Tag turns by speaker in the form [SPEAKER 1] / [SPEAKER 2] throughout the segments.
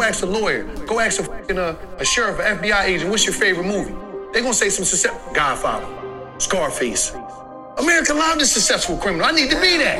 [SPEAKER 1] Go ask a lawyer. Go ask a, uh, a sheriff, an FBI agent, what's your favorite movie? They gonna say some success. Godfather, Scarface. American Life is successful criminal. I need to be that.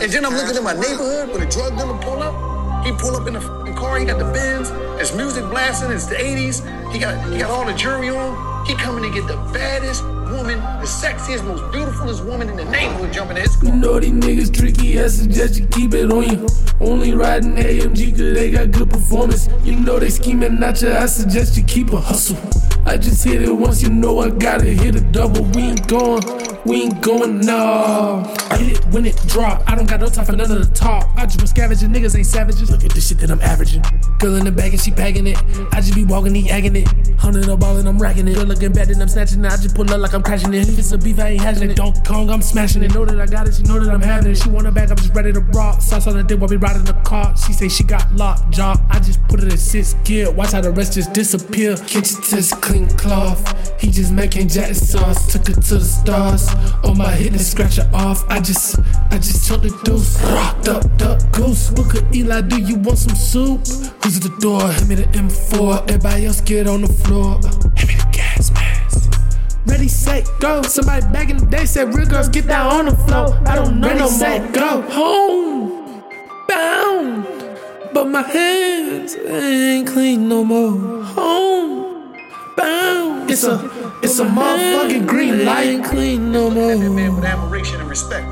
[SPEAKER 1] And then I'm looking at my neighborhood when a drug dealer pull up. He pull up in the car. He got the Benz. His music blasting. It's the 80s. He got he got all the jury on. He coming to get the baddest woman, the sexiest, most beautifulest woman in the neighborhood jumping in his car.
[SPEAKER 2] You know these niggas tricky, I suggest you keep it on you. Only riding AMG cause they got good performance. You know they scheming at you, I suggest you keep a hustle. I just hit it once, you know I gotta hit a double. We ain't going, we ain't going, no. I hit it when it drop. I don't got no time for none of the talk. I just been scavenging, niggas ain't savages. Look at the shit that I'm averaging. Girl in the bag and she packing it. I just be walking, he agging it. Hundred a ball and I'm racking it. Girl looking bad and I'm snatching it. I just pull up like I'm crashing it. If it's a beef, I ain't hatching it. Don't Kong, I'm smashing it. Know that I got it, she know that I'm having it. She want it bag, I'm just ready to rock. Sauce on the dick while we riding the car. She say she got locked jaw. I just put it in six gear. Watch how the rest just disappear. Kitchen test clean cloth. He just making jet sauce. Took it to the stars. On my hit and scratch it off. I just, I just took the deuce. Duck, duck, goose. Look at Eli, do you want some soup? Who's at the door? Hit me the M4. Everybody else get on the floor. Hit me the gas mask. Ready, set, go. Somebody back in the day said, real girls get down on the floor. I don't know no more. Go home, bound. But my hands ain't clean no more. Home. It's a, it's a motherfucking green light. Ain't clean no
[SPEAKER 1] That man with admiration and respect.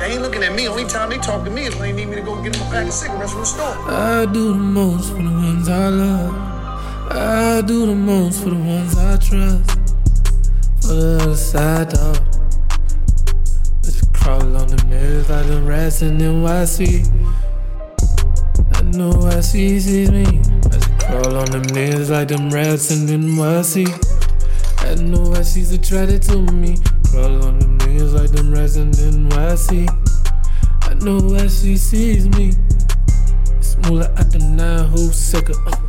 [SPEAKER 1] They ain't looking at me. Only time they talk to me is when they need me to go get them a pack of cigarettes from the store.
[SPEAKER 2] I do the most for the ones I love. I do the most for the ones I trust. For the other side, dog. I just crawl on the mirrors like the rats in NYC. I know I see sees me. I just crawl on them niggas like them rats in NYC. I know I she's attracted to me. Crawl on them niggas like them in NYC. I know why she sees me. Smaller at the nine who sicker. Uh,